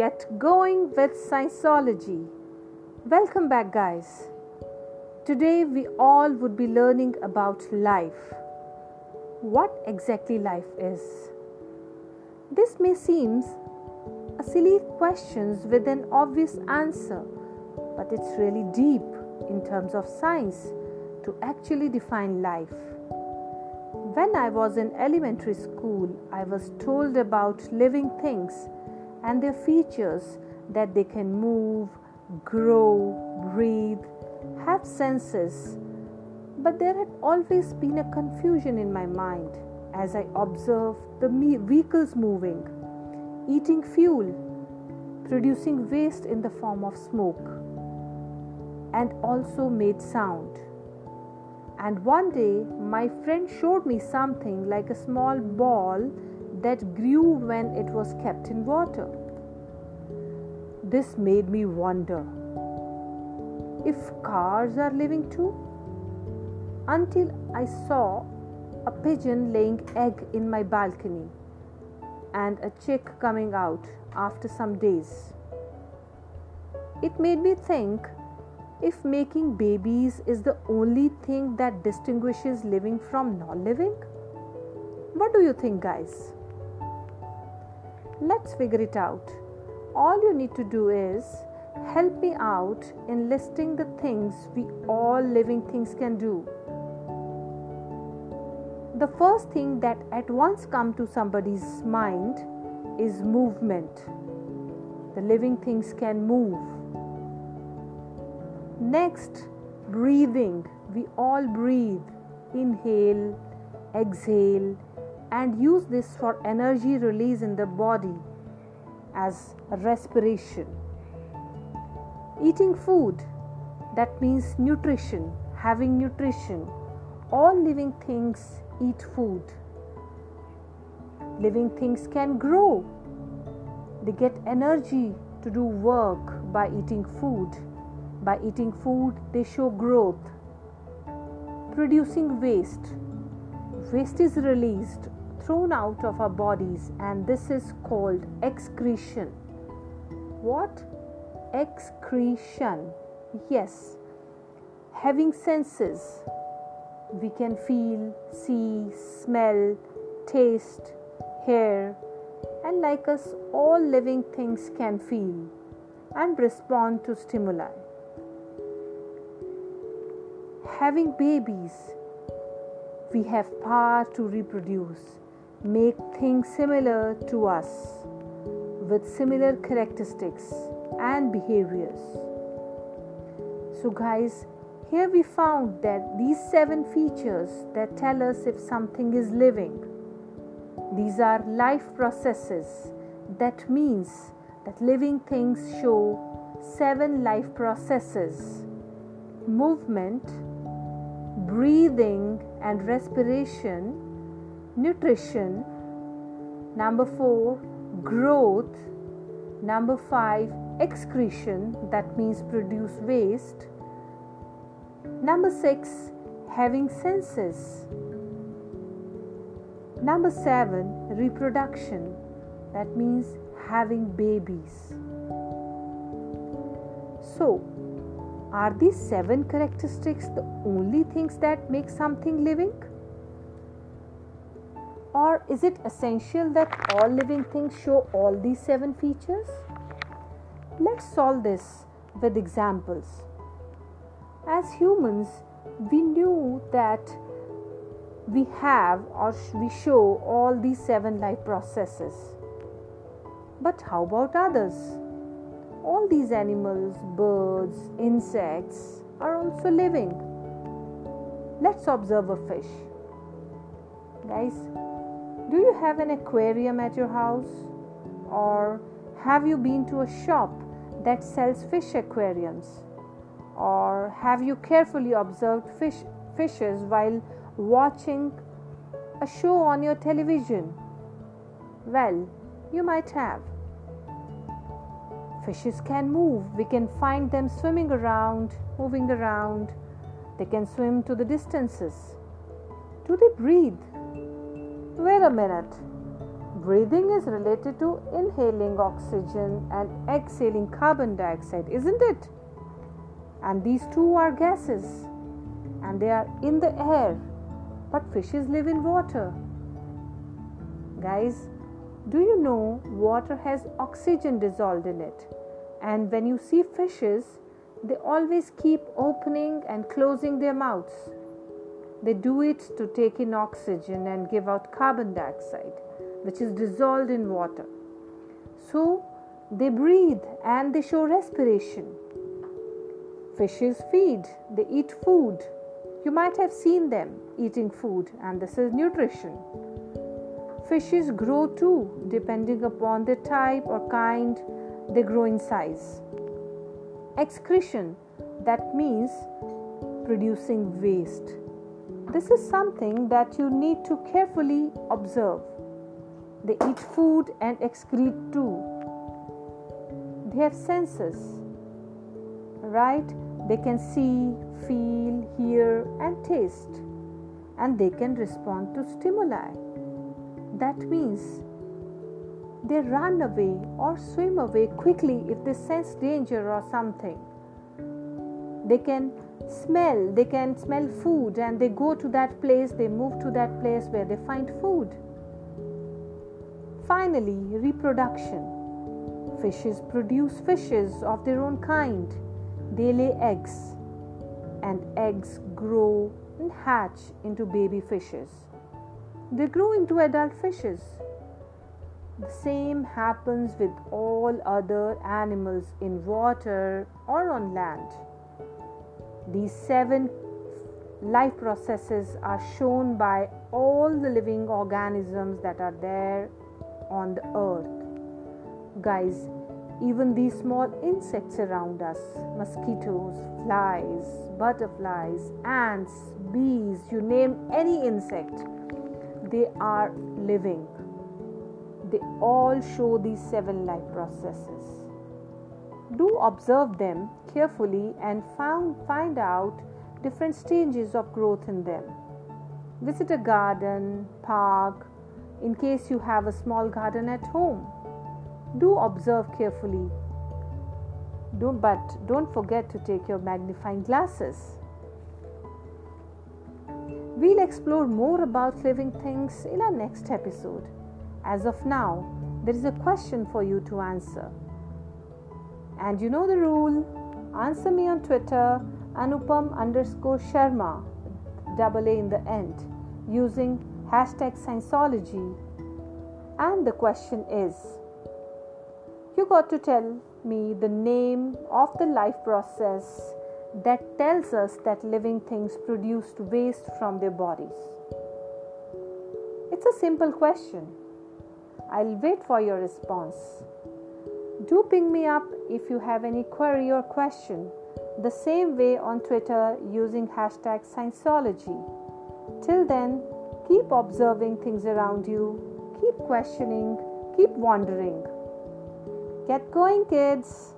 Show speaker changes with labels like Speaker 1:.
Speaker 1: get going with Scienceology. Welcome back, guys. Today, we all would be learning about life. What exactly life is? This may seem a silly question with an obvious answer, but it's really deep in terms of science to actually define life. When I was in elementary school, I was told about living things and their features that they can move, grow, breathe, have senses. But there had always been a confusion in my mind as I observed the vehicles moving, eating fuel, producing waste in the form of smoke, and also made sound. And one day, my friend showed me something like a small ball that grew when it was kept in water. This made me wonder if cars are living too? Until I saw a pigeon laying egg in my balcony and a chick coming out after some days. It made me think if making babies is the only thing that distinguishes living from non living? What do you think, guys? Let's figure it out. All you need to do is help me out in listing the things we all living things can do. The first thing that at once come to somebody's mind is movement. The living things can move. Next, breathing. We all breathe. Inhale, exhale, and use this for energy release in the body as respiration. Eating food, that means nutrition, having nutrition. All living things eat food. Living things can grow. They get energy to do work by eating food. By eating food, they show growth. Producing waste. Waste is released thrown out of our bodies, and this is called excretion. What? Excretion. Yes. Having senses, we can feel, see, smell, taste, hear, and like us, all living things can feel and respond to stimuli. Having babies, we have power to reproduce make things similar to us with similar characteristics and behaviors. So, guys, here we found that these seven features that tell us if something is living. These are life processes. That means that living things show seven life processes movement, breathing, and respiration nutrition. Number four, growth. Number five, excretion, that means produce waste. Number six, having senses. Number seven, reproduction, that means having babies. So, are these seven characteristics the only things that make something living? Or is it essential that all living things show all these seven features? Let's solve this with examples. As humans, we knew that we have or we show all these seven life processes. But how about others? All these animals, birds, insects are also living. Let's observe a fish. Guys, do you have an aquarium at your house? Or have you been to a shop that sells fish aquariums? Or have you carefully observed fish, fishes while watching a show on your television? Well, you might have. Fishes can move. We can find them swimming around, moving around. They can swim to the distances. Do they breathe? Wait a minute. Breathing is related to inhaling oxygen and exhaling carbon dioxide, isn't it? And these two are gases and they are in the air, but fishes live in water. Guys, do you know water has oxygen dissolved in it? And when you see fishes, they always keep opening and closing their mouths. They do it to take in oxygen and give out carbon dioxide, which is dissolved in water. So they breathe and they show respiration. Fishes feed, they eat food. You might have seen them eating food, and this is nutrition. Fishes grow too, depending upon the type or kind they grow in size. Excretion, that means producing waste. This is something that you need to carefully observe. They eat food and excrete too. They have senses, right? They can see, feel, hear, and taste, and they can respond to stimuli. That means they run away or swim away quickly if they sense danger or something. They can smell, they can smell food and they go to that place, they move to that place where they find food. Finally, reproduction. Fishes produce fishes of their own kind. They lay eggs, and eggs grow and hatch into baby fishes. They grow into adult fishes. The same happens with all other animals in water or on land. These seven life processes are shown by all the living organisms that are there on the earth. Guys, even these small insects around us mosquitoes, flies, butterflies, ants, bees you name any insect they are living. They all show these seven life processes. Do observe them carefully and found, find out different stages of growth in them. Visit a garden, park, in case you have a small garden at home. Do observe carefully. Don't, but don't forget to take your magnifying glasses. We'll explore more about living things in our next episode. As of now, there is a question for you to answer. And you know the rule answer me on Twitter, Anupam underscore Sharma, double A in the end, using hashtag Scienceology. And the question is you got to tell me the name of the life process that tells us that living things produced waste from their bodies? It's a simple question. I'll wait for your response. Do ping me up if you have any query or question, the same way on Twitter using hashtag Scienceology. Till then, keep observing things around you, keep questioning, keep wondering. Get going, kids!